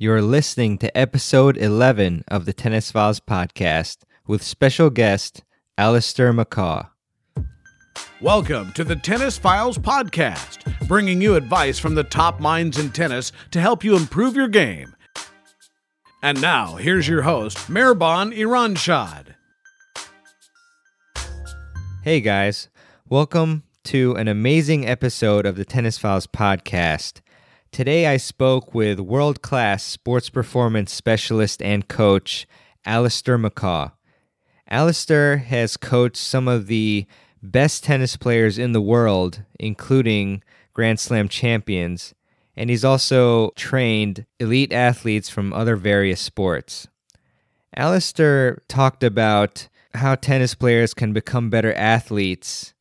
You're listening to episode 11 of the Tennis Files podcast with special guest Alistair McCaw. Welcome to the Tennis Files podcast, bringing you advice from the top minds in tennis to help you improve your game. And now, here's your host, Mehrban Iranshad. Hey guys, welcome to an amazing episode of the Tennis Files podcast. Today I spoke with world class sports performance specialist and coach Alistair McCaw. Alistair has coached some of the best tennis players in the world, including Grand Slam champions, and he's also trained elite athletes from other various sports. Alistair talked about how tennis players can become better athletes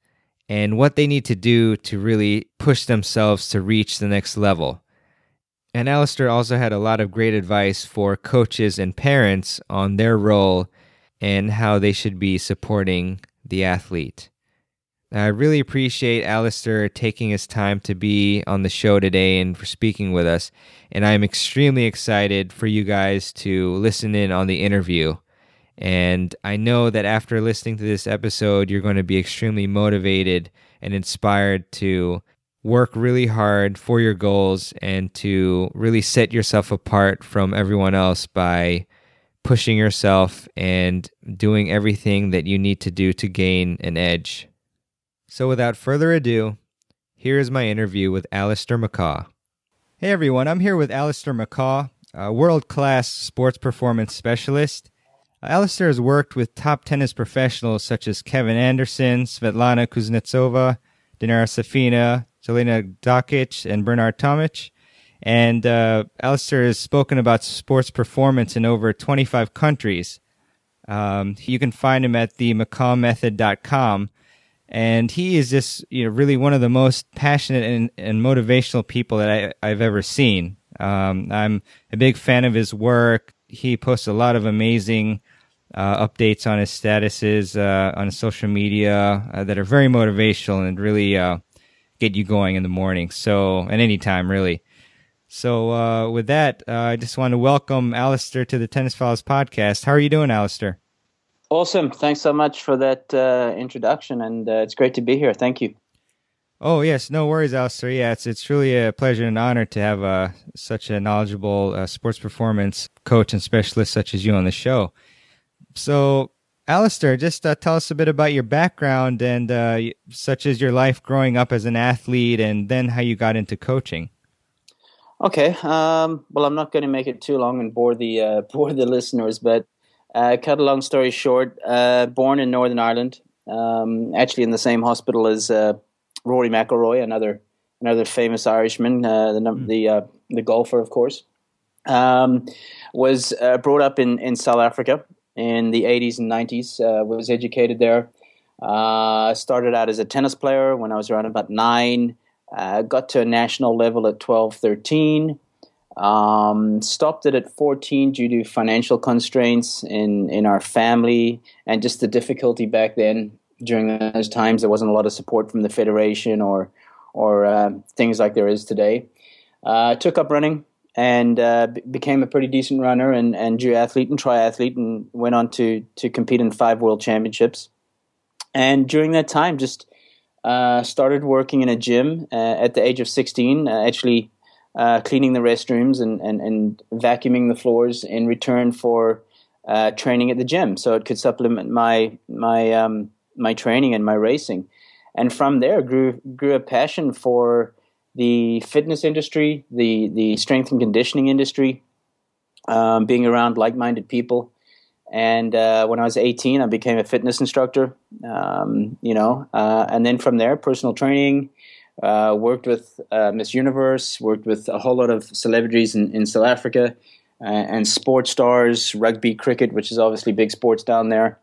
and what they need to do to really push themselves to reach the next level. And Alistair also had a lot of great advice for coaches and parents on their role and how they should be supporting the athlete. I really appreciate Alistair taking his time to be on the show today and for speaking with us. And I'm extremely excited for you guys to listen in on the interview. And I know that after listening to this episode, you're going to be extremely motivated and inspired to work really hard for your goals and to really set yourself apart from everyone else by pushing yourself and doing everything that you need to do to gain an edge. So, without further ado, here is my interview with Alistair McCaw. Hey everyone, I'm here with Alistair McCaw, a world class sports performance specialist. Alistair has worked with top tennis professionals such as Kevin Anderson, Svetlana Kuznetsova, Dinara Safina, Jelena Dokic, and Bernard Tomic. And uh, Alistair has spoken about sports performance in over 25 countries. Um, you can find him at the McCawmethod.com and he is just you know really one of the most passionate and, and motivational people that I, have ever seen. Um, I'm a big fan of his work. He posts a lot of amazing uh, updates on his statuses uh, on social media uh, that are very motivational and really uh, get you going in the morning. So, at any time, really. So, uh, with that, uh, I just want to welcome Alistair to the Tennis Files podcast. How are you doing, Alistair? Awesome. Thanks so much for that uh, introduction, and uh, it's great to be here. Thank you. Oh yes, no worries, Alistair. Yeah, it's it's really a pleasure and honor to have uh, such a knowledgeable uh, sports performance coach and specialist such as you on the show. So, Alistair, just uh, tell us a bit about your background and uh, such as your life growing up as an athlete, and then how you got into coaching. Okay. Um, well, I'm not going to make it too long and bore the bore the listeners, but uh, cut a long story short, uh, born in Northern Ireland, um, actually in the same hospital as uh, Rory McIlroy, another another famous Irishman, uh, the mm. the uh, the golfer, of course. Um, was uh, brought up in, in South Africa in the 80s and 90s. was educated there. started out as a tennis player when I was around about nine. got to a national level at 12, 13. Um, stopped it at 14 due to financial constraints in, in our family and just the difficulty back then during those times. There wasn't a lot of support from the federation or or uh, things like there is today. Uh, took up running and uh, b- became a pretty decent runner and, and duathlete and triathlete and went on to to compete in five world championships. And during that time, just uh, started working in a gym uh, at the age of 16. Uh, actually uh, cleaning the restrooms and, and, and vacuuming the floors in return for uh, training at the gym, so it could supplement my my um, my training and my racing. And from there grew grew a passion for the fitness industry, the the strength and conditioning industry, um, being around like minded people. And uh, when I was 18, I became a fitness instructor. Um, you know, uh, and then from there, personal training, uh, worked with uh, Miss Universe, worked with a whole lot of celebrities in, in South Africa, uh, and sports stars, rugby, cricket, which is obviously big sports down there.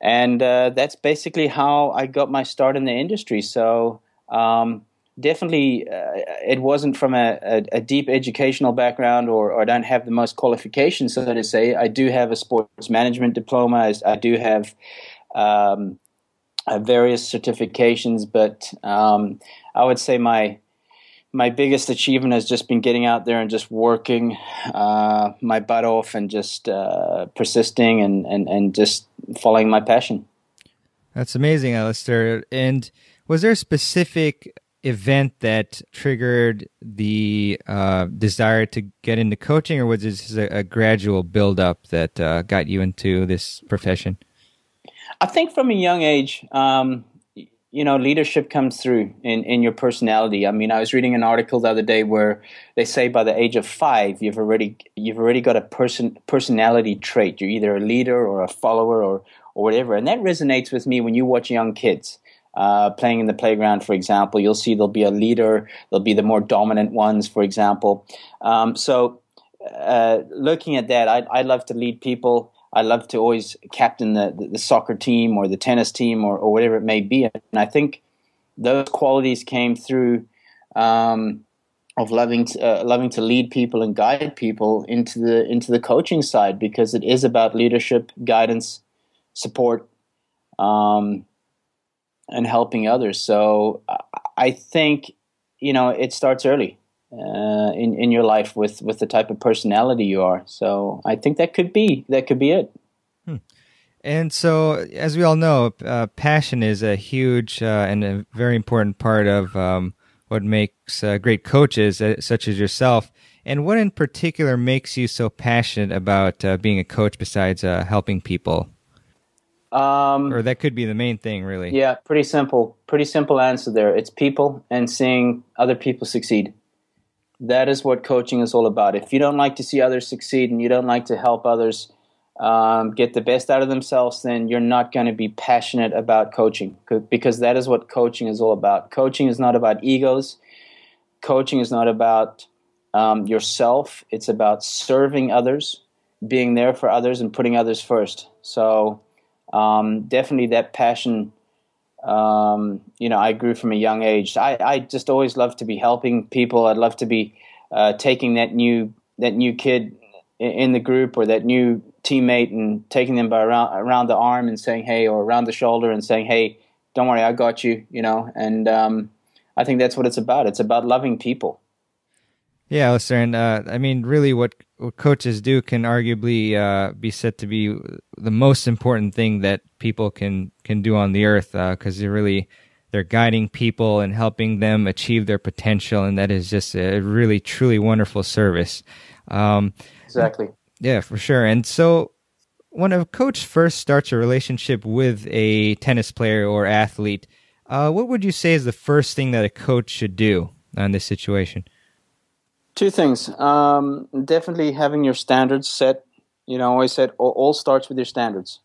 And uh, that's basically how I got my start in the industry. So um, definitely, uh, it wasn't from a, a, a deep educational background, or, or, I don't have the most qualifications, so to say. I do have a sports management diploma. I, I do have um, uh, various certifications, but um, I would say my my biggest achievement has just been getting out there and just working uh, my butt off and just uh, persisting and, and, and just following my passion. That's amazing, Alistair. And was there a specific event that triggered the uh, desire to get into coaching, or was this a, a gradual buildup that uh, got you into this profession? I think from a young age, um, you know, leadership comes through in, in your personality. I mean, I was reading an article the other day where they say by the age of five, you've already you've already got a person personality trait. You're either a leader or a follower or or whatever, and that resonates with me when you watch young kids. Uh, playing in the playground, for example, you'll see there'll be a leader, there'll be the more dominant ones, for example. Um, so, uh, looking at that, I, I love to lead people. I love to always captain the, the, soccer team or the tennis team or, or, whatever it may be. And I think those qualities came through um, of loving to, uh, loving to lead people and guide people into the into the coaching side because it is about leadership, guidance, support, um, and helping others. So I think you know it starts early uh, in in your life with with the type of personality you are. So I think that could be that could be it. Hmm. And so, as we all know, uh, passion is a huge uh, and a very important part of um, what makes uh, great coaches, uh, such as yourself. And what in particular makes you so passionate about uh, being a coach besides helping people? Um, or that could be the main thing, really. Yeah, pretty simple. Pretty simple answer there. It's people and seeing other people succeed that is what coaching is all about. If you don't like to see others succeed and you don't like to help others um, get the best out of themselves, then you're not going to be passionate about coaching because that is what coaching is all about. Coaching is not about egos. Coaching is not about um, yourself. It's about serving others, being there for others, and putting others first. So, um, definitely that passion um, you know, I grew from a young age. I, I just always loved to be helping people. I'd love to be uh, taking that new that new kid in the group or that new teammate and taking them by around around the arm and saying hey or around the shoulder and saying hey don't worry i got you you know and um, i think that's what it's about it's about loving people yeah, Alistair, and uh, I mean, really, what, what coaches do can arguably uh, be said to be the most important thing that people can can do on the earth, because uh, they're really they're guiding people and helping them achieve their potential, and that is just a really truly wonderful service. Um, exactly. Yeah, for sure. And so, when a coach first starts a relationship with a tennis player or athlete, uh, what would you say is the first thing that a coach should do in this situation? Two things. Um, definitely having your standards set. You know, I always said all, all starts with your standards.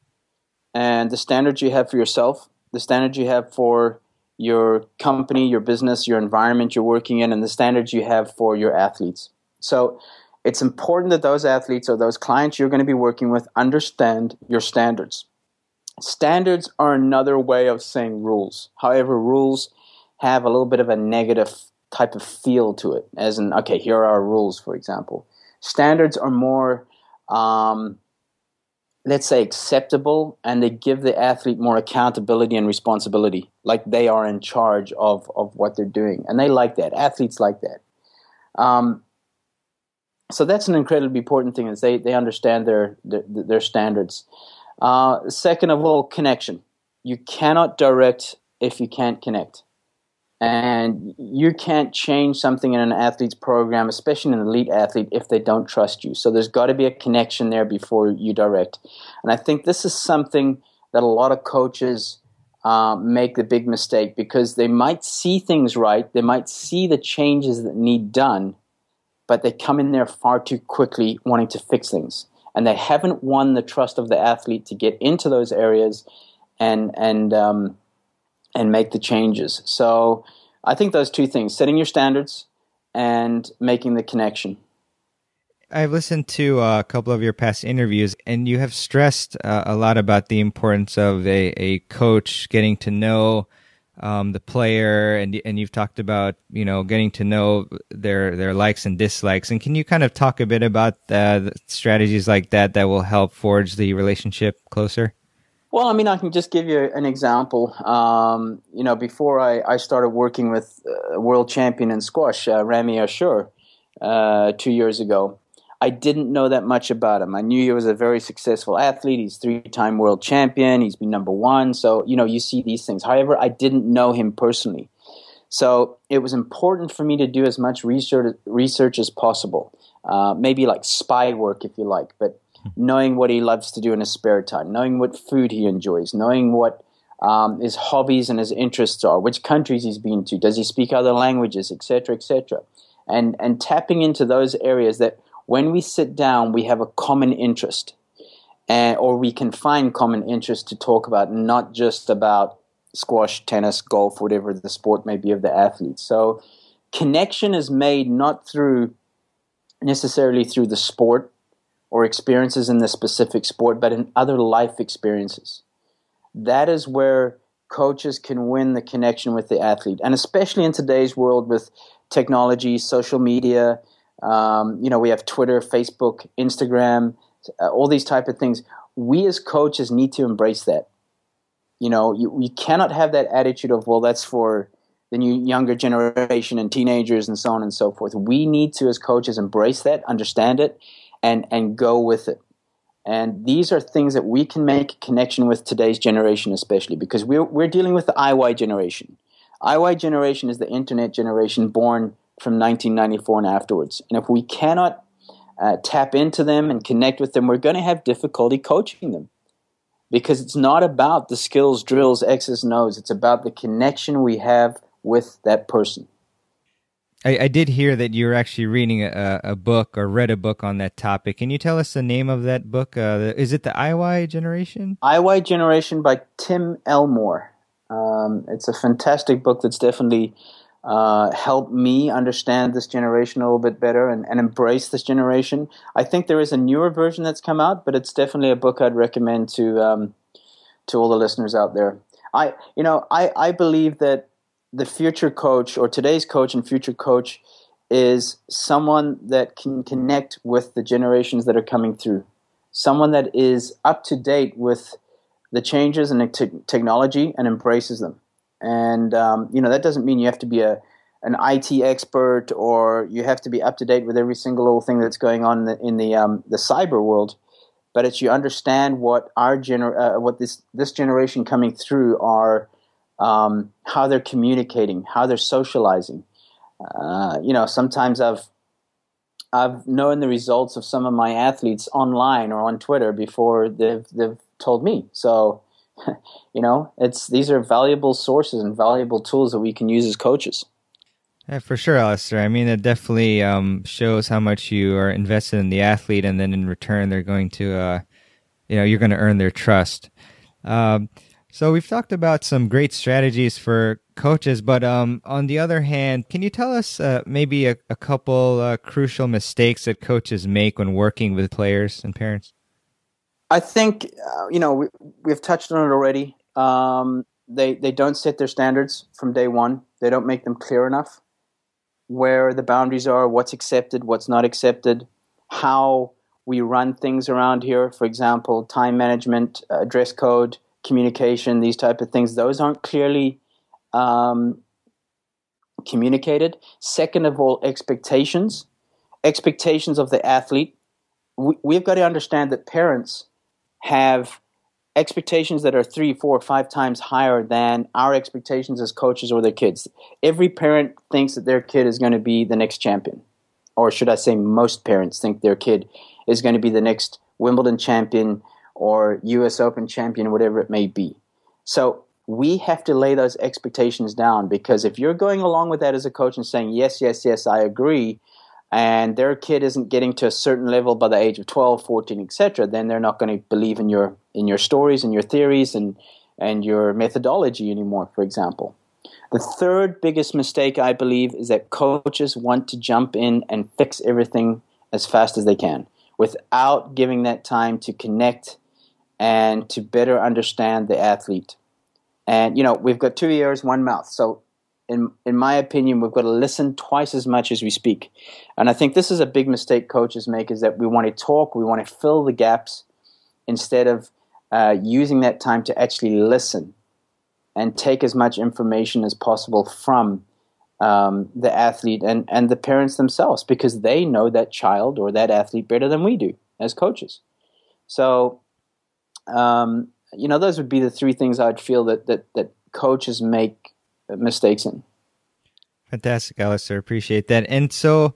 And the standards you have for yourself, the standards you have for your company, your business, your environment you're working in, and the standards you have for your athletes. So it's important that those athletes or those clients you're going to be working with understand your standards. Standards are another way of saying rules. However, rules have a little bit of a negative type of feel to it, as in, okay, here are our rules, for example. Standards are more, um, let's say, acceptable, and they give the athlete more accountability and responsibility, like they are in charge of, of what they're doing. And they like that. Athletes like that. Um, so that's an incredibly important thing is they, they understand their, their, their standards. Uh, second of all, connection. You cannot direct if you can't connect. And you can't change something in an athlete's program, especially an elite athlete, if they don't trust you. So there's got to be a connection there before you direct. And I think this is something that a lot of coaches uh, make the big mistake because they might see things right, they might see the changes that need done, but they come in there far too quickly wanting to fix things. And they haven't won the trust of the athlete to get into those areas and, and, um, and make the changes. So I think those two things setting your standards and making the connection. I've listened to a couple of your past interviews, and you have stressed uh, a lot about the importance of a, a coach getting to know um, the player, and and you've talked about you know getting to know their their likes and dislikes. And can you kind of talk a bit about uh, strategies like that that will help forge the relationship closer? Well, I mean, I can just give you an example. Um, you know, before I, I started working with a world champion in squash, uh, Ramy Ashour, uh, two years ago, I didn't know that much about him. I knew he was a very successful athlete. He's three-time world champion. He's been number one. So you know, you see these things. However, I didn't know him personally. So it was important for me to do as much research, research as possible. Uh, maybe like spy work, if you like, but knowing what he loves to do in his spare time, knowing what food he enjoys, knowing what um, his hobbies and his interests are, which countries he's been to, does he speak other languages, etc., etc., and and tapping into those areas that when we sit down, we have a common interest, and, or we can find common interest to talk about, not just about squash, tennis, golf, whatever the sport may be of the athlete. So, connection is made not through necessarily through the sport or experiences in the specific sport, but in other life experiences. That is where coaches can win the connection with the athlete, and especially in today's world with technology, social media. Um, you know, we have Twitter, Facebook, Instagram, uh, all these type of things. We as coaches need to embrace that. You know, you, you cannot have that attitude of, well, that's for the new younger generation and teenagers and so on and so forth. We need to, as coaches, embrace that, understand it, and and go with it. And these are things that we can make a connection with today's generation, especially because we're we're dealing with the IY generation. IY generation is the internet generation born from 1994 and afterwards. And if we cannot uh, tap into them and connect with them, we're going to have difficulty coaching them because it's not about the skills, drills, X's, and O's. It's about the connection we have with that person. I, I did hear that you're actually reading a, a, book or read a book on that topic. Can you tell us the name of that book? Uh, is it the IY Generation? IY Generation by Tim Elmore. Um, it's a fantastic book that's definitely uh, helped me understand this generation a little bit better and, and embrace this generation. I think there is a newer version that's come out, but it's definitely a book I'd recommend to um, to all the listeners out there. I, you know, I, I believe that the future coach or today's coach and future coach is someone that can connect with the generations that are coming through, someone that is up to date with the changes in te- technology and embraces them. And um, you know that doesn't mean you have to be a an IT expert or you have to be up to date with every single little thing that's going on in the in the, um, the cyber world. But it's you understand what our gener- uh, what this this generation coming through are um, how they're communicating, how they're socializing. Uh, you know, sometimes I've I've known the results of some of my athletes online or on Twitter before they've they've told me. So, you know, it's these are valuable sources and valuable tools that we can use as coaches. Yeah, for sure, Alistair. I mean, it definitely um, shows how much you are invested in the athlete, and then in return, they're going to, uh, you know, you're going to earn their trust. Um, so we've talked about some great strategies for coaches, but um, on the other hand, can you tell us uh, maybe a, a couple uh, crucial mistakes that coaches make when working with players and parents? I think uh, you know we, we've touched on it already. Um, they they don't set their standards from day one. They don't make them clear enough where the boundaries are, what's accepted, what's not accepted, how we run things around here. For example, time management, uh, dress code, communication, these type of things, those aren't clearly um, communicated. Second of all, expectations, expectations of the athlete. We, we've got to understand that parents have expectations that are three, four, five times higher than our expectations as coaches or their kids. Every parent thinks that their kid is going to be the next champion. Or should I say, most parents think their kid is going to be the next Wimbledon champion, or US Open champion, whatever it may be. So we have to lay those expectations down because if you're going along with that as a coach and saying, yes, yes, yes, I agree, and their kid isn't getting to a certain level by the age of 12, 14, etc., then they're not going to believe in your in your stories and your theories and and your methodology anymore, for example. The third biggest mistake I believe is that coaches want to jump in and fix everything as fast as they can without giving that time to connect and to better understand the athlete. And you know, we've got two ears, one mouth. So in in my opinion, we've got to listen twice as much as we speak. And I think this is a big mistake coaches make is that we want to talk, we want to fill the gaps instead of uh, using that time to actually listen and take as much information as possible from um, the athlete and, and the parents themselves because they know that child or that athlete better than we do as coaches. So, um, you know, those would be the three things I'd feel that, that, that coaches make mistakes in. Fantastic, Alistair. Appreciate that. And so,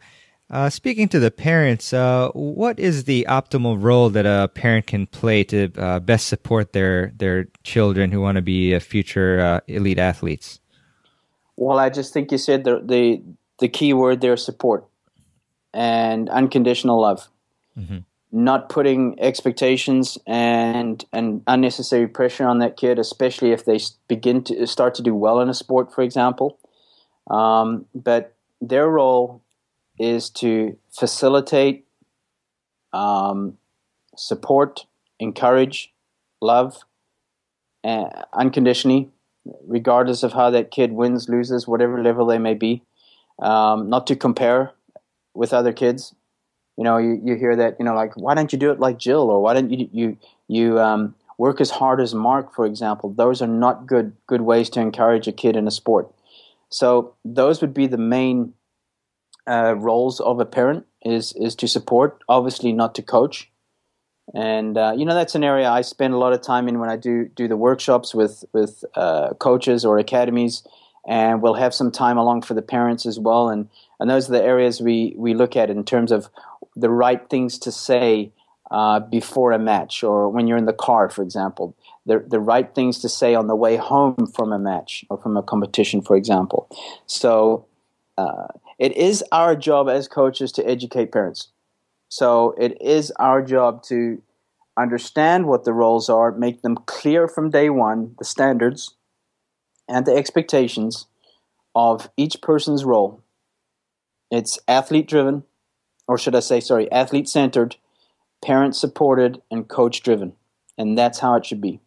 uh, speaking to the parents, uh, what is the optimal role that a parent can play to uh, best support their their children who want to be future uh, elite athletes? Well, I just think you said the the, the key word there: support and unconditional love. Mm-hmm. Not putting expectations and and unnecessary pressure on that kid, especially if they begin to start to do well in a sport, for example. Um, but their role is to facilitate, um, support, encourage, love, uh, unconditionally, regardless of how that kid wins, loses, whatever level they may be. Um, not to compare with other kids. You know, you, you hear that, you know, like, why don't you do it like Jill? Or why don't you, you, you um, work as hard as Mark, for example? Those are not good, good ways to encourage a kid in a sport. So those would be the main uh, roles of a parent is is to support, obviously not to coach. And uh, you know that's an area I spend a lot of time in when I do do the workshops with with uh, coaches or academies, and we'll have some time along for the parents as well. And and those are the areas we we look at in terms of the right things to say uh, before a match or when you're in the car, for example. The, the right things to say on the way home from a match or from a competition, for example. So uh, it is our job as coaches to educate parents. So it is our job to understand what the roles are, make them clear from day one, the standards and the expectations of each person's role. It's athlete driven, or should I say, sorry, athlete centered, parent supported, and coach driven. And that's how it should be.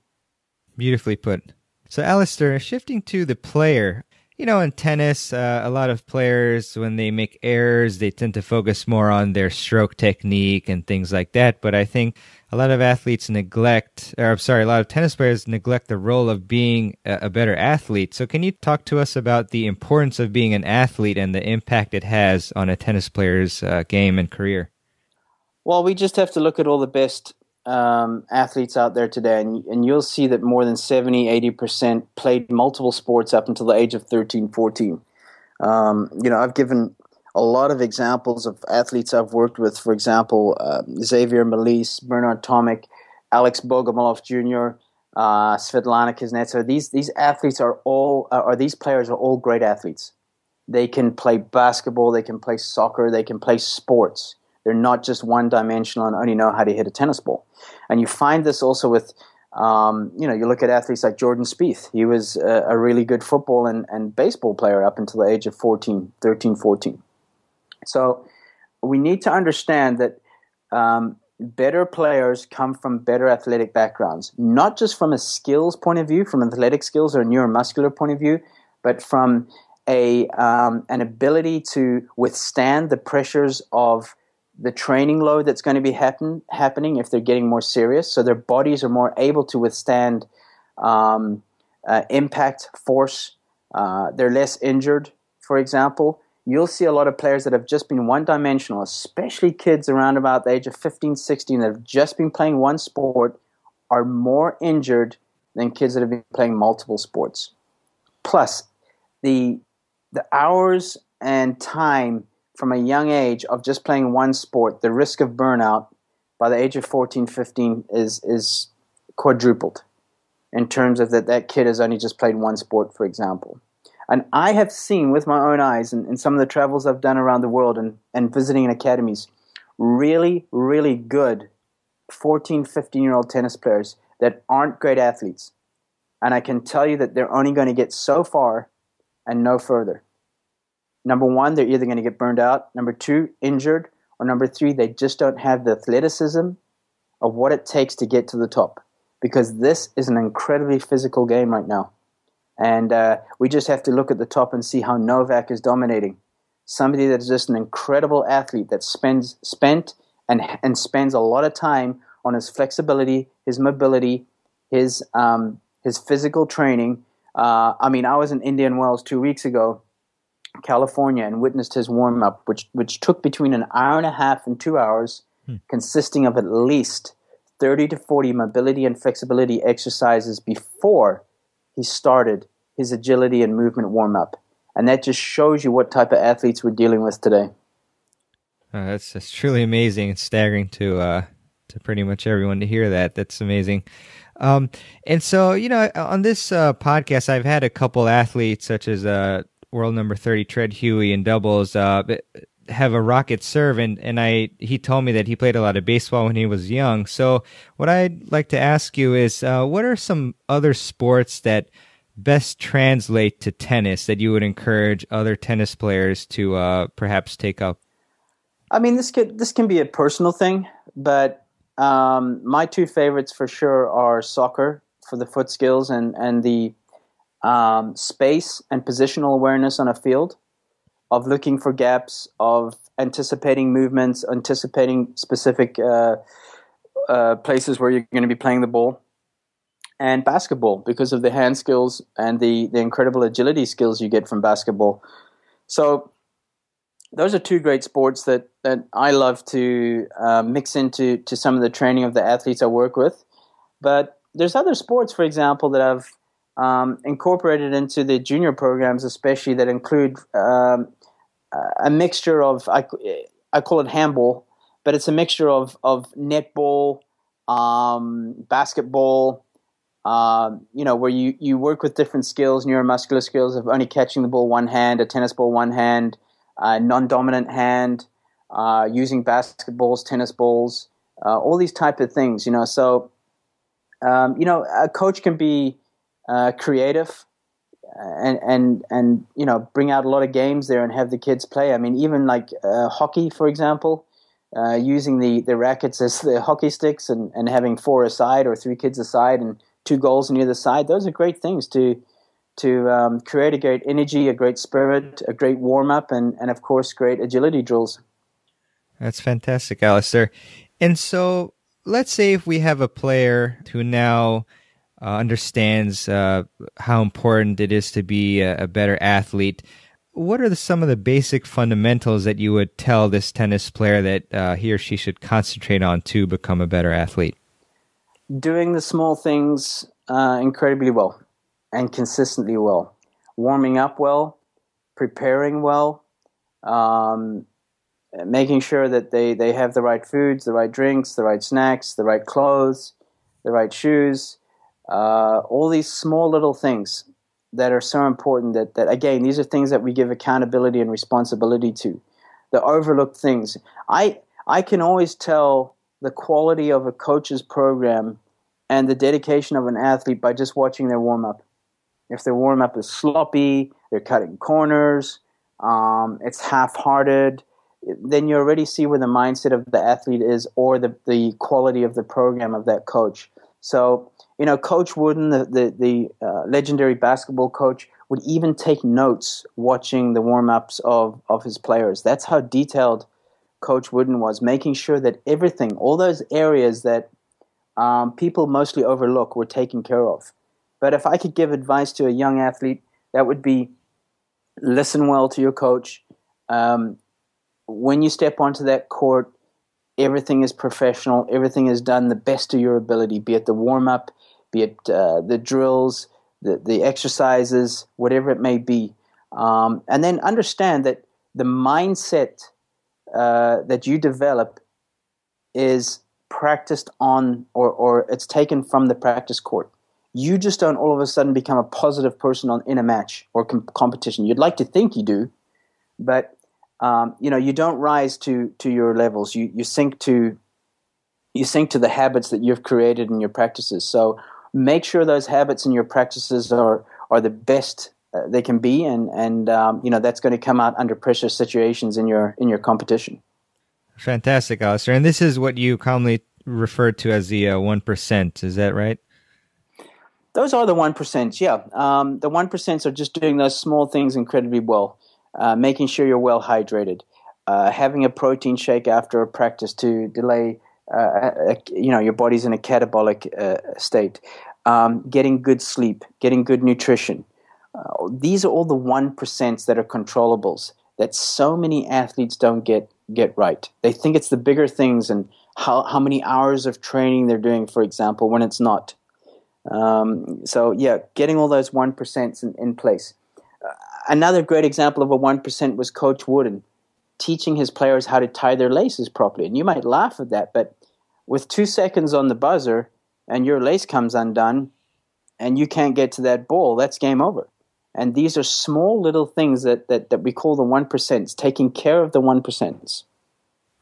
Beautifully put. So, Alistair, shifting to the player, you know, in tennis, uh, a lot of players, when they make errors, they tend to focus more on their stroke technique and things like that. But I think a lot of athletes neglect, or I'm sorry, a lot of tennis players neglect the role of being a, better athlete. So, can you talk to us about the importance of being an athlete and the impact it has on a tennis player's uh, game and career? Well, we just have to look at all the best um, athletes out there today, and, and you'll see that more than 70, 80% played multiple sports up until the age of 13, 14. Um, you know, I've given a lot of examples of athletes I've worked with. For example, uh, Xavier Malisse, Bernard Tomic, Alex Bogomolov Jr., uh, Svetlana Kuznetsova. These these athletes are all, uh, or these players are all great athletes. They can play basketball, they can play soccer, they can play sports. They're not just one dimensional and only know how to hit a tennis ball. And you find this also with, um, you know, you look at athletes like Jordan Spieth. He was a, a, really good football and, and baseball player up until the age of 14, 13, 14. So we need to understand that um, better players come from better athletic backgrounds, not just from a skills point of view, from athletic skills or neuromuscular point of view, but from a um, an ability to withstand the pressures of the training load that's going to be happen, happening if they're getting more serious. So their bodies are more able to withstand um, uh, impact, force. Uh, they're less injured, for example. You'll see a lot of players that have just been one dimensional, especially kids around about the age of 15, 16 that have just been playing one sport, are more injured than kids that have been playing multiple sports. Plus, the, the hours and time from a young age of just playing one sport, the risk of burnout by the age of 14, 15 is, is quadrupled in terms of that that kid has only just played one sport, for example. And I have seen with my own eyes in, in some of the travels I've done around the world and, and visiting in academies, really, really good 14, 15 year old tennis players that aren't great athletes. And I can tell you that they're only going to get so far and no further number one, they're either going to get burned out, number two, injured, or number three, they just don't have the athleticism of what it takes to get to the top. Because this is an incredibly physical game right now. And uh, we just have to look at the top and see how Novak is dominating. Somebody that is just an incredible athlete that spends spent and and spends a lot of time on his flexibility, his mobility, his um, his physical training. Uh, I mean, I was in Indian Wells two weeks ago, California, and witnessed his warm up, which which took between an hour and a half and two hours, hmm. consisting of at least thirty to forty mobility and flexibility exercises before he started his agility and movement warm up, and that just shows you what type of athletes we're dealing with today. Uh, that's that's truly amazing and staggering to uh, to pretty much everyone to hear that. That's amazing. Um, and so, you know, on this uh, podcast, I've had a couple athletes, such as uh, world number thirty Treat Huey in doubles, uh, have a rocket serve, and and I he told me that he played a lot of baseball when he was young. So, what I'd like to ask you is, uh, what are some other sports that best translate to tennis that you would encourage other tennis players to uh, perhaps take up? I mean, this could this can be a personal thing, but um, my two favorites for sure are soccer for the foot skills and and the um, space and positional awareness on a field, of looking for gaps, of anticipating movements, anticipating specific uh, uh, places where you're going to be playing the ball, and basketball because of the hand skills and the the incredible agility skills you get from basketball. So those are two great sports that, that I love to uh, mix into to some of the training of the athletes I work with. But there's other sports, for example, that I've um, incorporated into the junior programs, especially that include um, a mixture of I, I call it handball, but it's a mixture of of netball, um, basketball. Um, you know, where you, you work with different skills, neuromuscular skills of only catching the ball one hand, a tennis ball one hand, non-dominant hand, uh, using basketballs, tennis balls, uh, all these type of things. You know, so um, you know, a coach can be uh, creative and and and you know bring out a lot of games there and have the kids play. I mean, even like uh, hockey, for example. Uh, using the, the rackets as the hockey sticks and, and having four aside or three kids aside and two goals on either side, those are great things to to um, create a great energy, a great spirit, a great warm up, and, and of course, great agility drills. That's fantastic, Alistair. And so, let's say if we have a player who now uh, understands uh, how important it is to be a, a better athlete. What are the, some of the basic fundamentals that you would tell this tennis player that uh, he or she should concentrate on to become a better athlete? Doing the small things uh, incredibly well and consistently well. Warming up well, preparing well, um, making sure that they, they have the right foods, the right drinks, the right snacks, the right clothes, the right shoes, uh, all these small little things that are so important that, that, again, these are things that we give accountability and responsibility to. The overlooked things. I, I can always tell the quality of a coach's program and the dedication of an athlete by just watching their warm up. If their warm up is sloppy, they're cutting corners, um, it's half hearted, then you already see where the mindset of the athlete is or the, the quality of the program of that coach. So, you know, Coach Wooden, the, the, the uh, legendary basketball coach, would even take notes watching the warm ups of, of his players. That's how detailed Coach Wooden was, making sure that everything, all those areas that um, people mostly overlook, were taken care of. But if I could give advice to a young athlete, that would be listen well to your coach. Um, when you step onto that court, everything is professional. Everything is done the best of your ability, be it the warm up, be it uh, the drills, the, the exercises, whatever it may be. Um, and then understand that the mindset uh, that you develop is practiced on or, or it's taken from the practice court you just don't all of a sudden become a positive person on in a match or com- competition. You'd like to think you do, but um, you know you don't rise to to your levels. You you sink to you sink to the habits that you've created in your practices. So make sure those habits and your practices are are the best uh, they can be, and and um, you know that's going to come out under pressure situations in your in your competition. Fantastic, Alistair. And this is what you commonly refer to as the uh, one uh, Is that right? Those are the 1%, yeah. Um, the 1% are just doing those small things incredibly well, uh, making sure you're well hydrated, uh, having a protein shake after a practice to delay, uh, you know, your body's in a catabolic uh, state. um, getting good sleep, getting good nutrition. Uh, these are all the 1% percents that are controllables that so many athletes don't get, get right. They think it's the bigger things and how, how many hours of training they're doing, for example, when it's not. Um, so, yeah, getting all those 1% in, in place. Uh, another great example of a 1% was Coach Wooden teaching his players how to tie their laces properly. And you might laugh at that, but with two seconds on the buzzer and your lace comes undone and you can't get to that ball, that's game over. And these are small little things that, that, that we call the 1%, taking care of the 1%.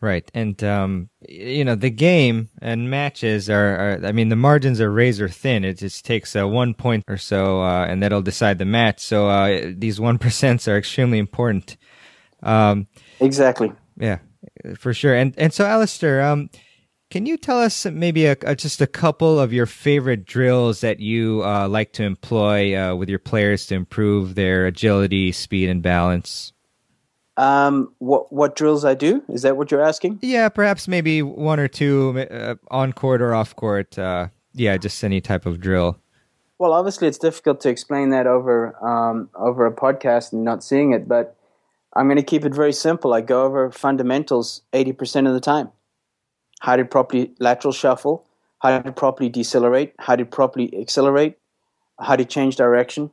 Right. And, um, you know, the game and matches are, are, I mean, the margins are razor thin. It just takes uh, one point or so, uh, and that'll decide the match. So uh, these 1% are extremely important. Um, exactly. Yeah, for sure. And, and so, Alistair, um, can you tell us maybe a, a, just a couple of your favorite drills that you uh, like to employ uh, with your players to improve their agility, speed, and balance? Um, what what drills I do? Is that what you're asking? Yeah, perhaps maybe one or two uh, on court or off court. Uh, yeah, just any type of drill. Well, obviously, it's difficult to explain that over um, over a podcast and not seeing it, but I'm going to keep it very simple. I go over fundamentals 80% of the time how to properly lateral shuffle, how to properly decelerate, how to properly accelerate, how to change direction.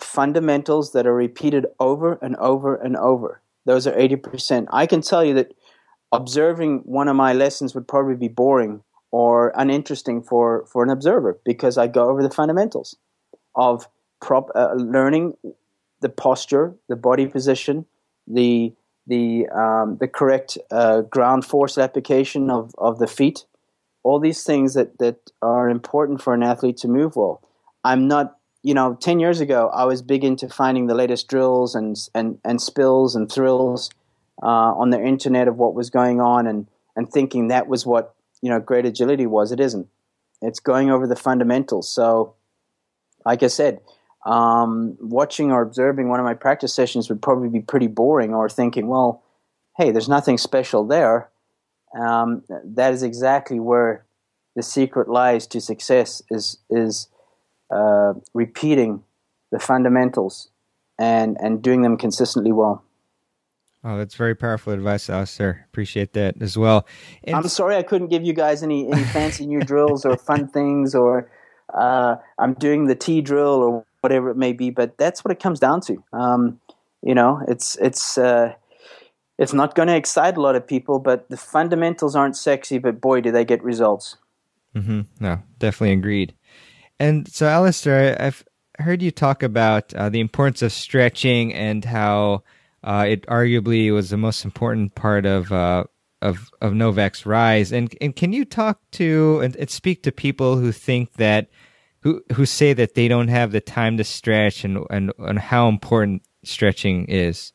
Fundamentals that are repeated over and over and over. Those are 80%. I can tell you that observing one of my lessons would probably be boring or uninteresting for, for an observer because I go over the fundamentals of prop, uh, learning the posture, the body position, the the um, the correct uh, ground force application of, of the feet, all these things that, that are important for an athlete to move well. I'm not, you know, ten years ago I was big into finding the latest drills and and, and spills and thrills uh, on the internet of what was going on and and thinking that was what you know great agility was. It isn't. It's going over the fundamentals. So, like I said, um, watching or observing one of my practice sessions would probably be pretty boring or thinking, well, hey, there's nothing special there. Um, that is exactly where the secret lies to success is is uh, repeating the fundamentals and and doing them consistently well. Oh, that's very powerful advice, Alistair. Appreciate that as well. And I'm sorry I couldn't give you guys any, any fancy new drills or fun things or uh, I'm doing the T drill or whatever it may be. But that's what it comes down to. Um, you know, it's it's uh, it's not going to excite a lot of people, but the fundamentals aren't sexy. But boy, do they get results. Mm-hmm. No, definitely agreed. And so, Alistair, I've heard you talk about uh, the importance of stretching and how uh, it arguably was the most important part of uh, of of Novak's rise. And and can you talk to and, and speak to people who think that who who say that they don't have the time to stretch and and, and how important stretching is?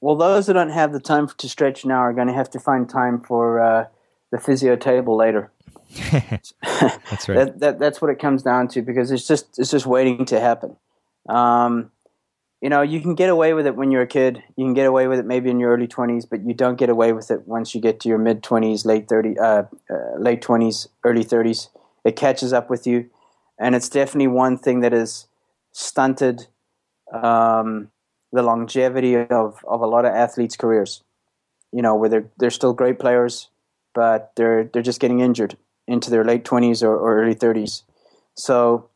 Well, those that don't have the time to stretch now are going to have to find time for uh, the physio table later. that's right. that, that, that's what it comes down to because it's just it's just waiting to happen. Um, you know, you can get away with it when you're a kid. You can get away with it maybe in your early twenties, but you don't get away with it once you get to your mid twenties, late thirty, uh, uh, late twenties, early thirties. It catches up with you and it's definitely one thing that has stunted um, the longevity of, of a lot of athletes' careers. You know, where they're they're still great players, but they're they're just getting injured into their late twenties or, or, early thirties. So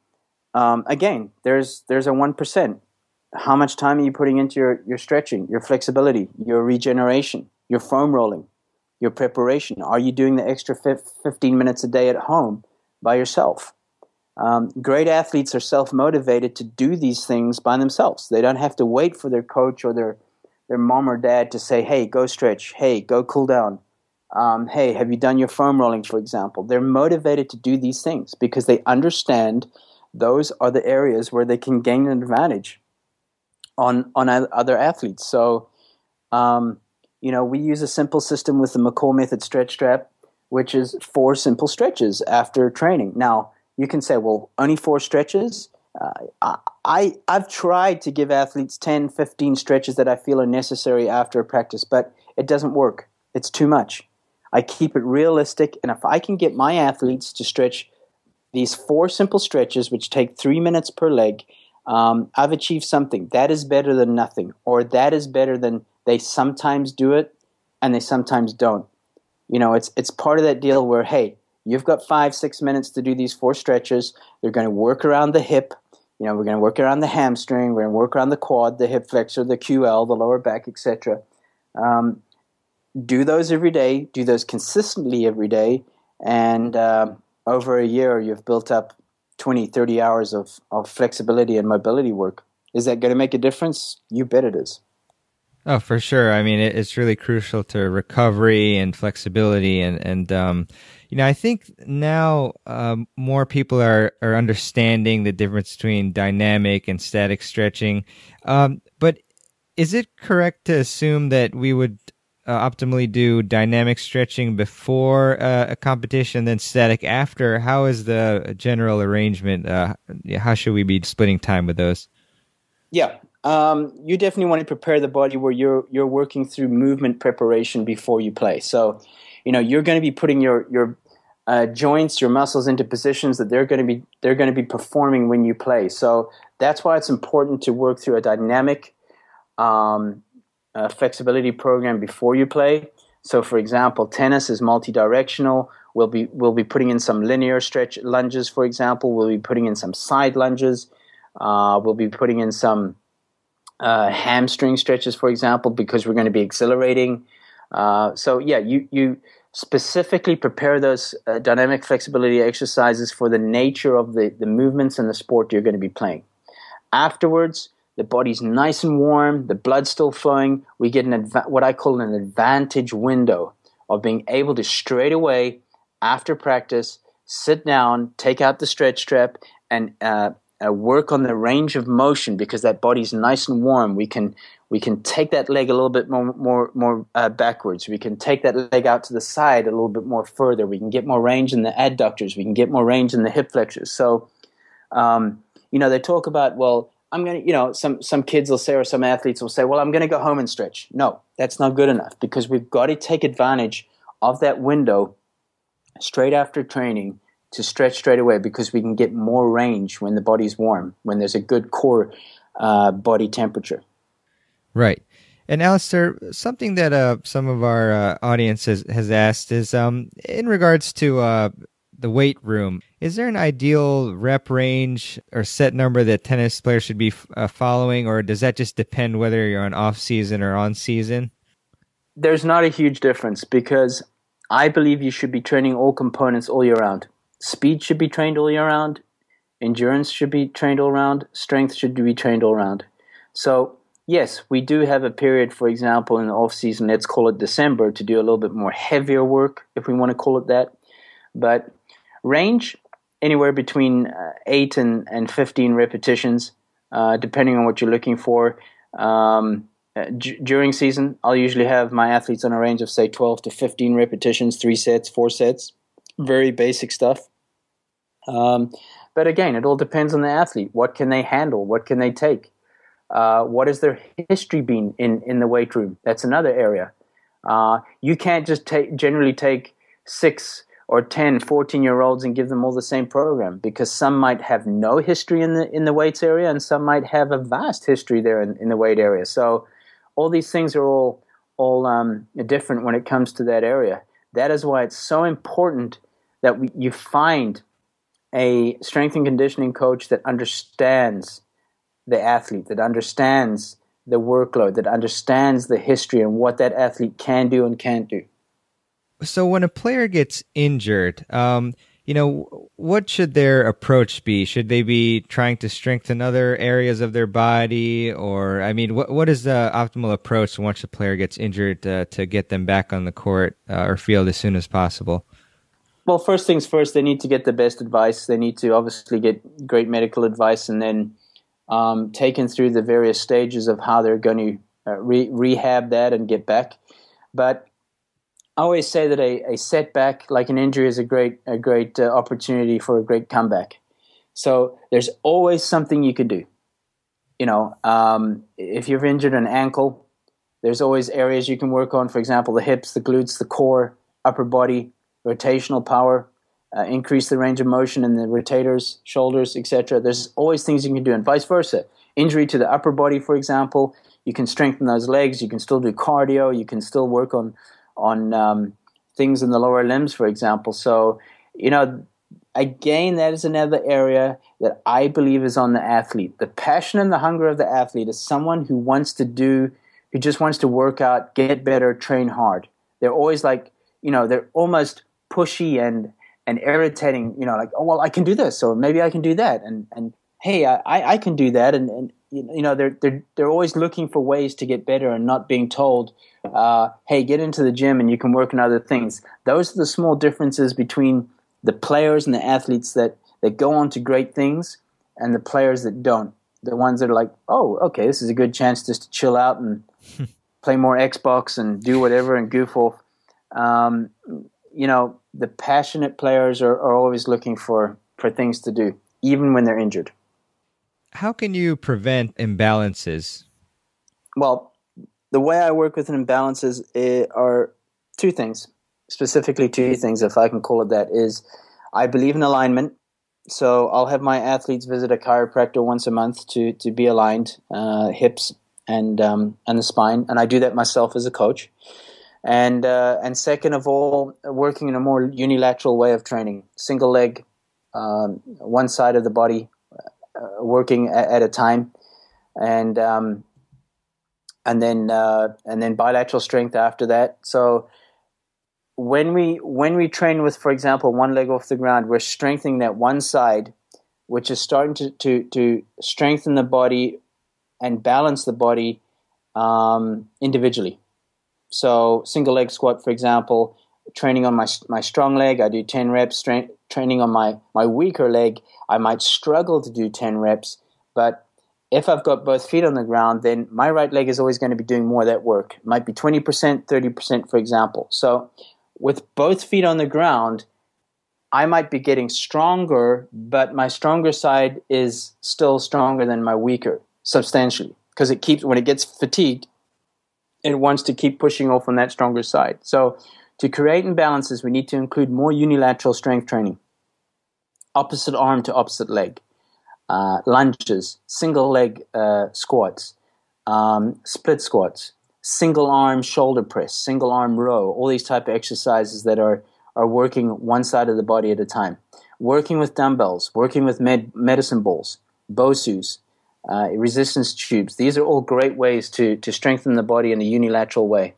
um, again, there's there's a one percent. How much time are you putting into your, your stretching, your flexibility, your regeneration, your foam rolling, your preparation? Are you doing the extra 15 minutes a day at home by yourself? Um, great athletes are self motivated to do these things by themselves. They don't have to wait for their coach or their their mom or dad to say, "Hey, go stretch. Hey, go cool down. Um, hey, have you done your foam rolling?" For example, they're motivated to do these things because they understand those are the areas where they can gain an advantage on on other athletes. So, um, you know, we use a simple system with the McCaw method stretch strap, which is four simple stretches after training. Now you can say, well, only four stretches. Uh, I, I've tried to give athletes 10, 15 stretches that I feel are necessary after a practice, but it doesn't work. It's too much. I keep it realistic, and if I can get my athletes to stretch these four simple stretches, which take three minutes per leg, um, I've achieved something. That is better than nothing, or that is better than they sometimes do it and they sometimes don't. You know, it's it's part of that deal where hey, you've got five six minutes to do these four stretches. They're going to work around the hip. You know, we're going to work around the hamstring. We're going to work around the quad, the hip flexor, the QL, the lower back, etc. Um, do those every day. Do those consistently every day, and uh, over a year, you've built up 20, 30 hours of, of flexibility and mobility work. Is that going to make a difference? You bet it is. Oh, for sure. I mean, it, it's really crucial to recovery and flexibility, and and um, you know, I think now um, more people are are understanding the difference between dynamic and static stretching. Um, but is it correct to assume that we would uh, optimally do dynamic stretching before uh, a competition, then static after? How is the general arrangement? Uh, how should we be splitting time with those? Yeah, um, you definitely want to prepare the body where you're you're working through movement preparation before you play. So, you know, you're going to be putting your your uh, joints, your muscles into positions that they're going to be they're going to be performing when you play. So that's why it's important to work through a dynamic um, uh, flexibility program before you play. So, for example, tennis is multi-directional. We'll be we'll be putting in some linear stretch lunges, for example. We'll be putting in some side lunges. Uh, we'll be putting in some uh, hamstring stretches, for example, because we're going to be accelerating. Uh, so, yeah, you you specifically prepare those uh, dynamic flexibility exercises for the nature of the, the movements and the sport you're going to be playing. Afterwards, the body's nice and warm, the blood's still flowing. We get an adva- what I call an advantage window of being able to straight away after practice sit down, take out the stretch strap, and uh, uh, work on the range of motion because that body's nice and warm. We can we can take that leg a little bit more more more uh, backwards. We can take that leg out to the side a little bit more further. We can get more range in the adductors. We can get more range in the hip flexors. So, um, you know, they talk about well, I'm gonna, you know, some some kids will say or some athletes will say, well, I'm gonna go home and stretch. No, that's not good enough because we've got to take advantage of that window straight after training to stretch straight away because we can get more range when the body's warm, when there's a good core uh, body temperature. Right. And Alistair, something that uh, some of our uh, audience has, has asked is um, in regards to uh, the weight room, is there an ideal rep range or set number that tennis players should be uh, following, or does that just depend whether you're on off season or on season? There's not a huge difference because I believe you should be training all components all year round speed should be trained all year round, endurance should be trained all round, strength should be trained all round. So yes, we do have a period, for example, in the off season, let's call it December, to do a little bit more heavier work, if we want to call it that. But range anywhere between uh, eight and, and 15 repetitions, uh, depending on what you're looking for. Um, uh, d- during season, I'll usually have my athletes on a range of say 12 to 15 repetitions, three sets, four sets, very basic stuff. Um, but again, it all depends on the athlete. What can they handle? What can they take? Uh, what has their history been in, in the weight room? That's another area. Uh, you can't just take, generally take six or 10, 14 year olds and give them all the same program because some might have no history in the, in the weights area and some might have a vast history there in, in the weight area. So all these things are all, all um, different when it comes to that area. That is why it's so important that we, you find a strength and conditioning coach that understands the athlete, that understands the workload, that understands the history and what that athlete can do and can't do. So, when a player gets injured, um, you know, what should their approach be? Should they be trying to strengthen other areas of their body, or I mean, what what is the optimal approach once a player gets injured uh, to get them back on the court uh, or field as soon as possible? Well, first things first, they need to get the best advice. They need to obviously get great medical advice and then um, taken through the various stages of how they're going to uh, re- rehab that and get back. But I always say that a, a setback, like an injury, is a great a great uh, opportunity for a great comeback. So there's always something you can do. You know, um, if you've injured an ankle, there's always areas you can work on. For example, the hips, the glutes, the core, upper body, rotational power. Uh, increase the range of motion in the rotators, shoulders, etc. There's always things you can do, and vice versa. Injury to the upper body, for example, you can strengthen those legs. You can still do cardio. You can still work on on um, things in the lower limbs, for example. So, you know, again, that is another area that I believe is on the athlete. The passion and the hunger of the athlete is someone who wants to do, who just wants to work out, get better, train hard. They're always like, you know, they're almost pushy and and irritating. You know, like, oh well, I can do this, or maybe I can do that, and and hey, I I can do that, and and you know they're they're they're always looking for ways to get better and not being told uh, hey get into the gym and you can work on other things. Those are the small differences between the players and the athletes that that go on to great things and the players that don't. The ones that are like oh okay this is a good chance just to chill out and play more xbox and do whatever and goof off. Um, you know the passionate players are, are always looking for for things to do even when they're injured how can you prevent imbalances? Well, the way I work with imbalances are two things, specifically two things, if I can call it that, is I believe in alignment. So I'll have my athletes visit a chiropractor once a month to to be aligned, uh, hips and um, and the spine, and I do that myself as a coach. And uh, and second of all, working in a more unilateral way of training, single leg, um, one side of the body uh, working at, at, a time, and um, and then uh, and then bilateral strength after that. So when we when we train with, for example, one leg off the ground, we're strengthening that one side, which is starting to to, to strengthen the body and balance the body um, individually. So single leg squat, for example, training on my my strong leg, I do ten reps. Training on my my weaker leg, I might struggle to do 10 reps, but if I've got both feet on the ground, then my right leg is always going to be doing more of that work. It might be 20%, 30%, for example. So with both feet on the ground, I might be getting stronger, but my stronger side is still stronger than my weaker, substantially. Because it keeps, when it gets fatigued, it wants to keep pushing off on that stronger side. So to create imbalances, we need to include more unilateral strength training. Opposite arm to opposite leg, uh, lunges, single leg uh, squats, um, split squats, single arm shoulder press, single arm row, all these type of exercises that are, are working one side of the body at a time. Working with dumbbells, working with med- medicine balls, BOSUs, uh, resistance tubes. These are all great ways to, to strengthen the body in a unilateral way.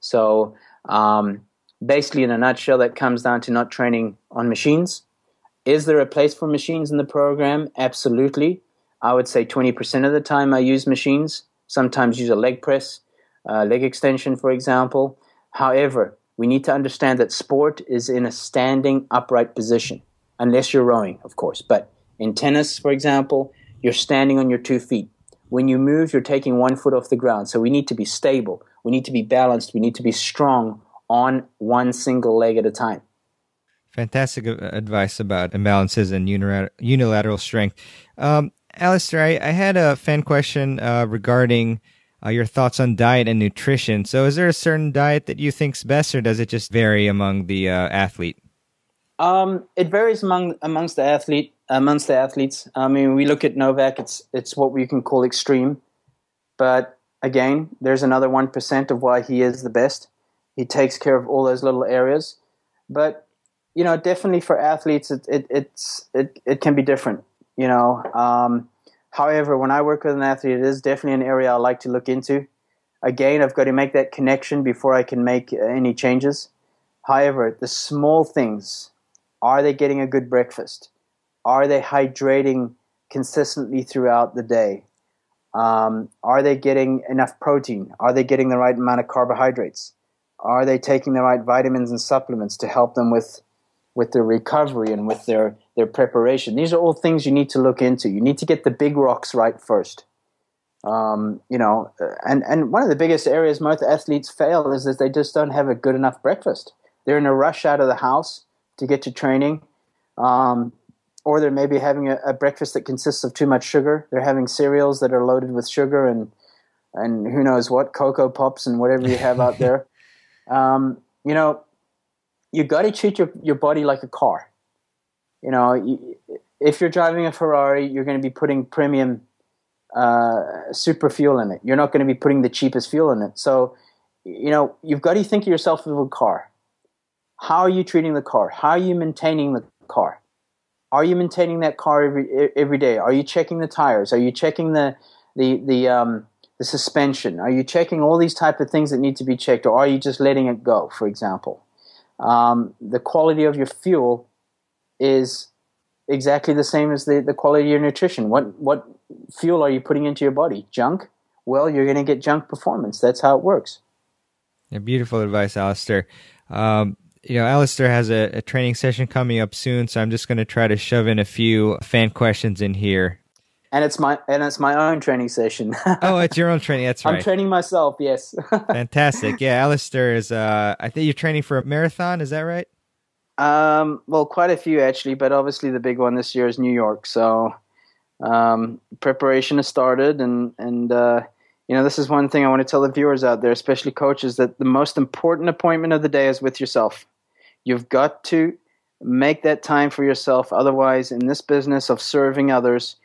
So, um, basically, in a nutshell, that comes down to not training on machines, is there a place for machines in the program? Absolutely. I would say 20% of the time I use machines, sometimes use a leg press, uh, leg extension, for example. However, we need to understand that sport is in a standing upright position, unless you're rowing, of course. But in tennis, for example, you're standing on your two feet. When you move, you're taking one foot off the ground. So we need to be stable. We need to be balanced. We need to be strong on one single leg at a time. Fantastic advice about imbalances and unilateral strength. Um, Alistair, I, I, had a fan question uh, regarding uh, your thoughts on diet and nutrition. So, is there a certain diet that you think's best, or does it just vary among the uh, athlete? Um, it varies among amongst the athlete amongst the athletes. I mean, we look at Novak; it's it's what we can call extreme, but again, there's another one percent of why he is the best. He takes care of all those little areas, but you know, definitely for athletes, it, it it's it, it can be different. You know, um, however, when I work with an athlete, it is definitely an area I like to look into. Again, I've got to make that connection before I can make any changes. However, the small things are they getting a good breakfast? Are they hydrating consistently throughout the day? Um, are they getting enough protein? Are they getting the right amount of carbohydrates? Are they taking the right vitamins and supplements to help them with with their recovery and with their, their preparation. These are all things you need to look into. You need to get the big rocks right first. Um, you know, and, and one of the biggest areas most athletes fail is that they just don't have a good enough breakfast. They're in a rush out of the house to get to training, um, or they're maybe having a, a, breakfast that consists of too much sugar. They're having cereals that are loaded with sugar and and who knows what Coco Pops and whatever you have out there. Um, you know, you got to treat your, your body like a car. you know, if you're driving a Ferrari, you're going to be putting premium uh, super fuel in it. You're not going to be putting the cheapest fuel in it. So, you know, you've got to think of yourself as a car. How are you treating the car? How are you maintaining the car? Are you maintaining that car every every day? Are you checking the tires? Are you checking the the the um, the suspension? Are you checking all these type of things that need to be checked, or are you just letting it go? For example, um, the quality of your fuel is exactly the same as the, the quality of your nutrition. What what fuel are you putting into your body? Junk? Well, you're going to get junk performance. That's how it works. Yeah, beautiful advice, Alistair. Um, you know, Alistair has a, a, training session coming up soon, so I'm just going to try to shove in a few fan questions in here. And it's my and it's my own training session. oh, it's your own training. That's right. I'm training myself. Yes. Fantastic. Yeah, Alistair is. Uh, I think you're training for a marathon. Is that right? Um, well, quite a few actually, but obviously the big one this year is New York. So um, preparation has started, and and uh, you know this is one thing I want to tell the viewers out there, especially coaches, that the most important appointment of the day is with yourself. You've got to make that time for yourself. Otherwise, in this business of serving others,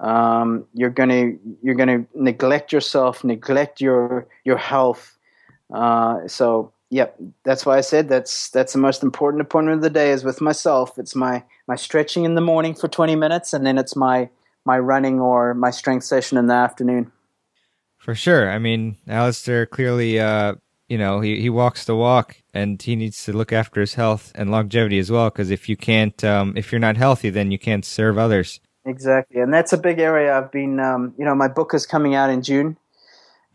um, you're gonna you're gonna neglect yourself, neglect your your health. Uh, so Yep, that's why I said that's that's the most important appointment of the day is with myself. It's my my stretching in the morning for 20 minutes and then it's my my running or my strength session in the afternoon. For sure. I mean, Alistair clearly uh you know, he, he walks the walk and he needs to look after his health and longevity as well because if you can't um if you're not healthy then you can't serve others. Exactly. And that's a big area I've been um you know, my book is coming out in June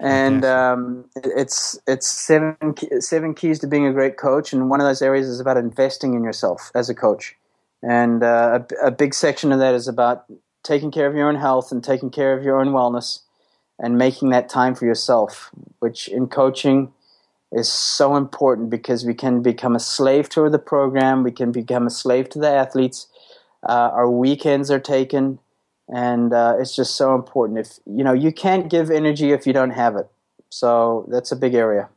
and um, it's it's seven seven keys to being a great coach, and one of those areas is about investing in yourself as a coach, and uh, a, a, big section of that is about taking care of your own health and taking care of your own wellness, and making that time for yourself, which in coaching is so important because we can become a slave to the program, we can become a slave to the athletes. Uh, our weekends are taken and uh, it's just so important. If you know, you can't give energy if you don't have it. So that's a big area.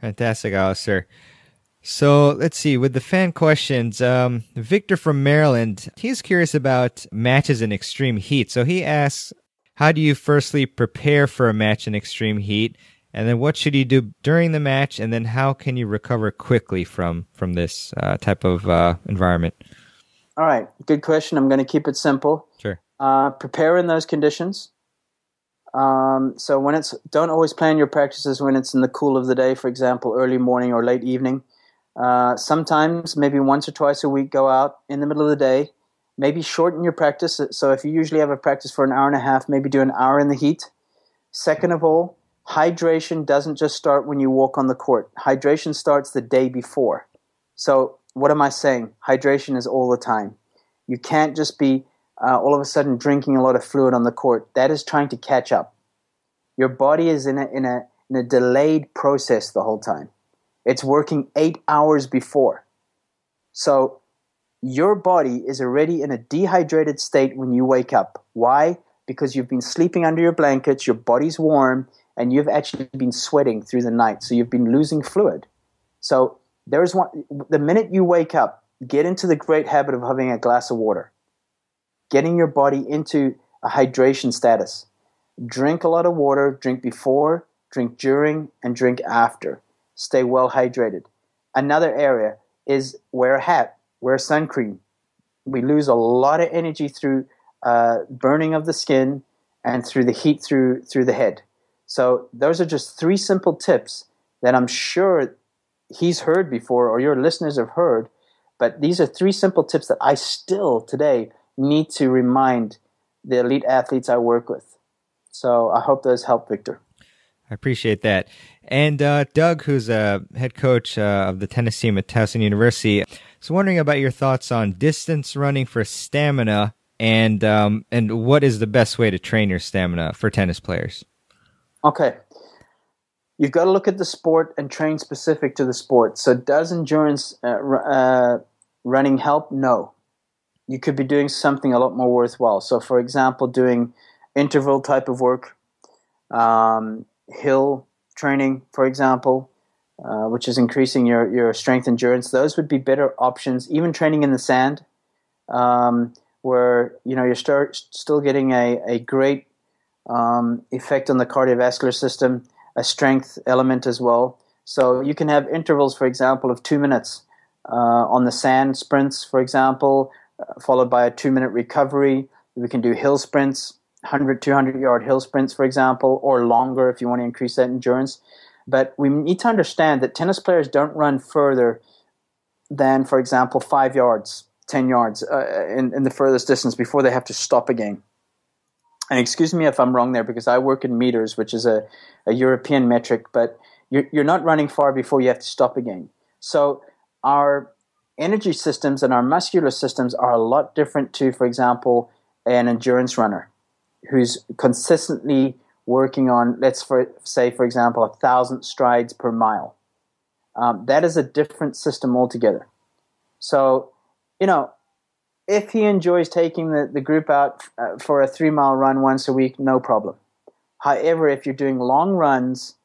Fantastic, Alistair. So let's see with the fan questions. Um, Victor from Maryland, he's curious about matches in extreme heat. So he asks, how do you firstly prepare for a match in extreme heat, and then what should you do during the match, and then how can you recover quickly from from this uh, type of uh, environment? All right, good question. I'm going to keep it simple. Sure. Uh, prepare in those conditions. Um, so when it's don't always plan your practices when it's in the cool of the day, for example, early morning or late evening. Uh, sometimes maybe once or twice a week, go out in the middle of the day. Maybe shorten your practice. So if you usually have a practice for an hour and a half, maybe do an hour in the heat. Second of all, hydration doesn't just start when you walk on the court. Hydration starts the day before. So what am I saying? Hydration is all the time. You can't just be uh, all of a sudden drinking a lot of fluid on the court. That is trying to catch up. Your body is in a, in a, in a delayed process the whole time. It's working eight hours before. So your body is already in a dehydrated state when you wake up. Why? Because you've been sleeping under your blankets, your body's warm, and you've actually been sweating through the night. So you've been losing fluid. So there's one, the minute you wake up, get into the great habit of having a glass of water getting your body into a hydration status. Drink a lot of water, drink before, drink during, and drink after. Stay well hydrated. Another area is wear a hat, wear sun cream. We lose a lot of energy through uh, burning of the skin and through the heat through through the head. So those are just three simple tips that I'm sure he's heard before or your listeners have heard. But these are three simple tips that I still today need to remind the elite athletes I work with. So I hope those help, Victor. I appreciate that. And uh, Doug, who's a head coach uh, of the Tennessee Tech University, is wondering about your thoughts on distance running for stamina and um, and what is the best way to train your stamina for tennis players. Okay, you've got to look at the sport and train specific to the sport. So, does endurance uh, uh running help? No, you could be doing something a lot more worthwhile. So, for example, doing interval type of work, um, hill training, for example, uh, which is increasing your, your strength endurance. Those would be better options. Even training in the sand, um, where you know you're start, still getting a, a great um, effect on the cardiovascular system, a strength element as well. So you can have intervals, for example, of two minutes uh, on the sand sprints, for example, uh, followed by a two minute recovery. We can do hill sprints, 100, 200 yard hill sprints, for example, or longer if you want to increase that endurance. But we need to understand that tennis players don't run further than, for example, five yards, 10 yards uh, in, in the furthest distance before they have to stop again. And excuse me if I'm wrong there because I work in meters, which is a, a European metric, but you're, you're not running far before you have to stop again. So our energy systems and our muscular systems are a lot different to, for example, an endurance runner who's consistently working on, let's for, say, for example, a thousand strides per mile. Um, that is a different system altogether. So, you know, if he enjoys taking the, the group out uh, for a three mile run once a week, no problem. However, if you're doing long runs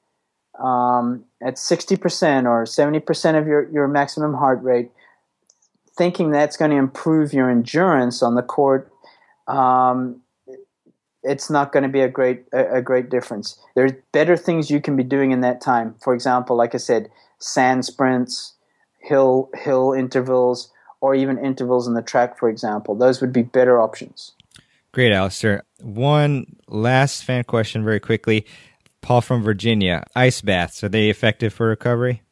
um, at 60% or 70% of your, your maximum heart rate, thinking that's going to improve your endurance on the court, um, it's not going to be a great a, a, great difference. There's better things you can be doing in that time. For example, like I said, sand sprints, hill hill intervals, or even intervals in the track, for example. Those would be better options. Great, Alistair. One last fan question, very quickly. Paul from Virginia. Ice baths are they effective for recovery?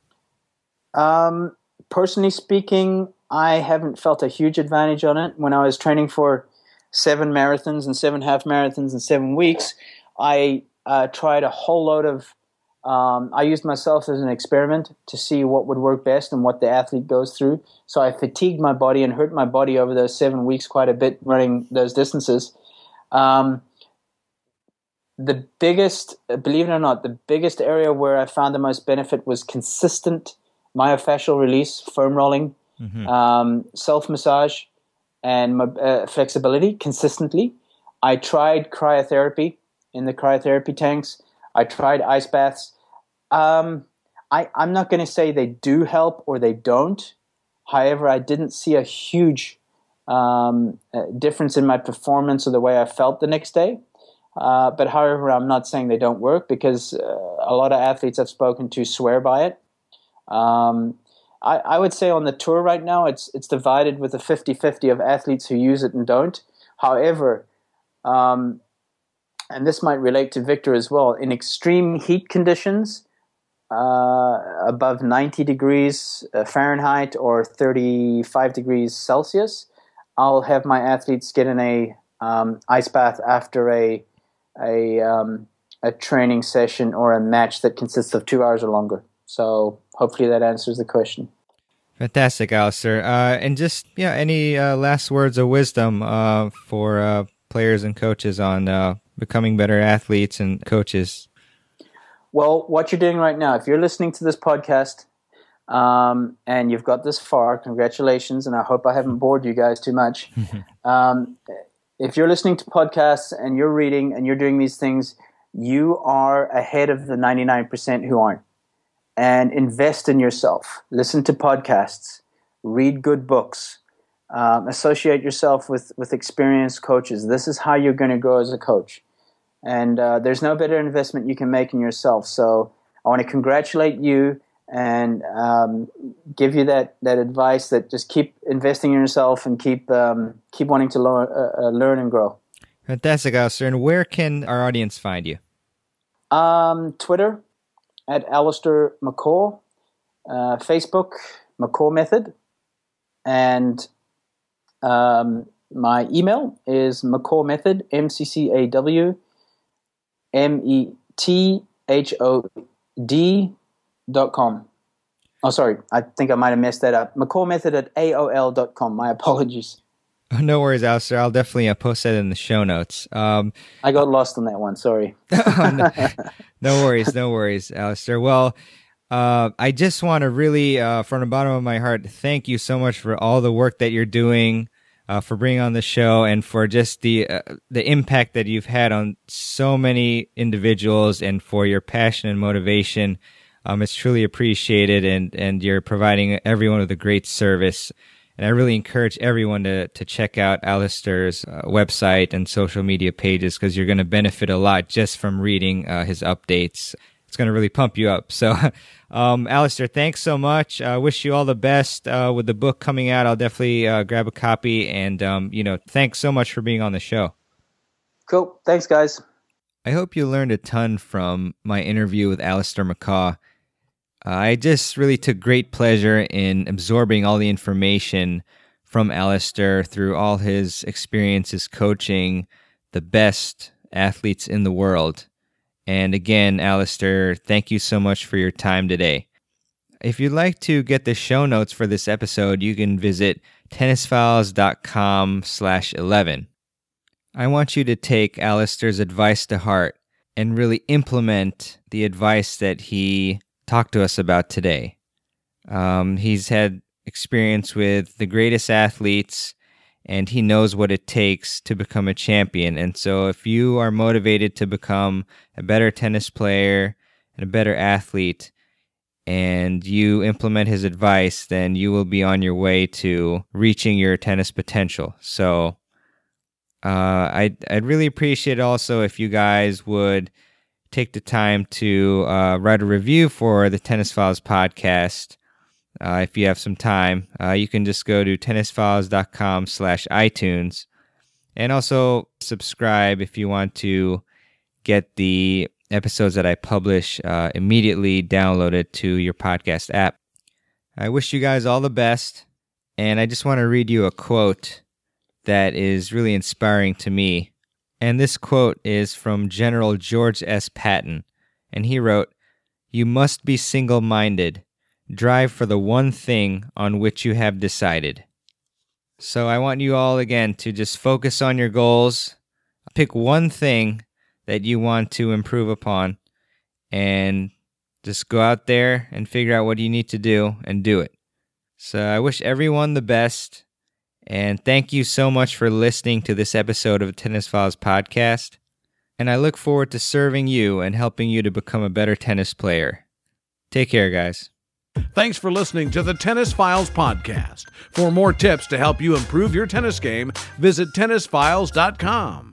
Um, personally speaking, I haven't felt a huge advantage on it. When I was training for seven marathons and seven half marathons in seven weeks, I uh, tried a whole load of. Um, I used myself as an experiment to see what would work best and what the athlete goes through. So I fatigued my body and hurt my body over those seven weeks quite a bit running those distances. Um, the biggest, believe it or not, the biggest area where I found the most benefit was consistent myofascial release, foam rolling, mm-hmm. um, self massage, and uh, flexibility consistently. I tried cryotherapy in the cryotherapy tanks. I tried ice baths. Um, I, I'm not going to say they do help or they don't. However, I didn't see a huge um, uh, difference in my performance or the way I felt the next day. Uh, but however, I'm not saying they don't work because uh, a lot of athletes I've spoken to swear by it. Um, I, I would say on the tour right now, it's it's divided with a 50-50 of athletes who use it and don't. However, um, and this might relate to Victor as well, in extreme heat conditions, uh, above 90 degrees uh, Fahrenheit or 35 degrees Celsius, I'll have my athletes get in a um, ice bath after a a um, a training session or a match that consists of two hours or longer. So hopefully that answers the question. Fantastic, Alistair. Uh, and just yeah, any uh, last words of wisdom uh, for uh, players and coaches on becoming better athletes and coaches? Well, what you're doing right now, if you're listening to this podcast um, and you've got this far, congratulations, and I hope I haven't bored you guys too much. um, if you're listening to podcasts and you're reading and you're doing these things, you are ahead of the 99% who aren't and invest in yourself. Listen to podcasts, read good books, um, associate yourself with, with experienced coaches. This is how you're going to grow as a coach. And uh, there's no better investment you can make in yourself. So I want to congratulate you and um, give you that, that advice that just keep investing in yourself and keep um, keep wanting to learn, uh, uh, learn and grow. Fantastic, Alistair. And where can our audience find you? Um, Twitter at Alistair McCaw, uh, Facebook McCaw Method, and um, my email is McCaw Method M C C A W M E T H O D dot com. Oh, sorry, I think I might have messed that up. McCaw Method at AOL dot com. My apologies. No worries, Alistair. I'll definitely uh, post that in the show notes. Um, I got lost on that one. Sorry. oh, no, no, worries. No worries, Alistair. Well, uh, I just want to really, uh, from the bottom of my heart, thank you so much for all the work that you're doing, uh, for bringing on the show, and for just the uh, the impact that you've had on so many individuals, and for your passion and motivation. Um, it's truly appreciated, and and you're providing everyone with a great service And I really encourage everyone to, to check out Alistair's uh, website and social media pages because you're going to benefit a lot just from reading uh, his updates. It's going to really pump you up. So, um, Alistair, thanks so much. I uh, wish you all the best uh, with the book coming out. I'll definitely uh, grab a copy. And, um, you know, thanks so much for being on the show. Cool. Thanks, guys. I hope you learned a ton from my interview with Alistair McCaw. I just really took great pleasure in absorbing all the information from Alistair through all his experiences coaching the best athletes in the world. And again, Alistair, thank you so much for your time today. If you'd like to get the show notes for this episode, you can visit tennisfiles.com slash 11. I want you to take Alistair's advice to heart and really implement the advice that he talked to us about today. Um, he's had experience with the greatest athletes and he knows what it takes to become a champion. And so, if you are motivated to become a better tennis player and a better athlete, and you implement his advice, then you will be on your way to reaching your tennis potential. So, uh, I'd, I'd really appreciate also if you guys would take the time to uh, write a review for the Tennis Files podcast. Uh, if you have some time, uh, you can just go to tennisfiles.com slash iTunes and also subscribe if you want to get the episodes that I publish uh, immediately downloaded to your podcast app. I wish you guys all the best. And I just want to read you a quote that is really inspiring to me. And this quote is from General George S. Patton. And he wrote, You must be single minded. Drive for the one thing on which you have decided. So I want you all again to just focus on your goals. Pick one thing that you want to improve upon and just go out there and figure out what you need to do and do it. So I wish everyone the best and thank you so much for listening to this episode of Tennis Files podcast. And I look forward to serving you and helping you to become a better tennis player. Take care, guys. Thanks for listening to the Tennis Files podcast. For more tips to help you improve your tennis game, visit tennisfiles.com.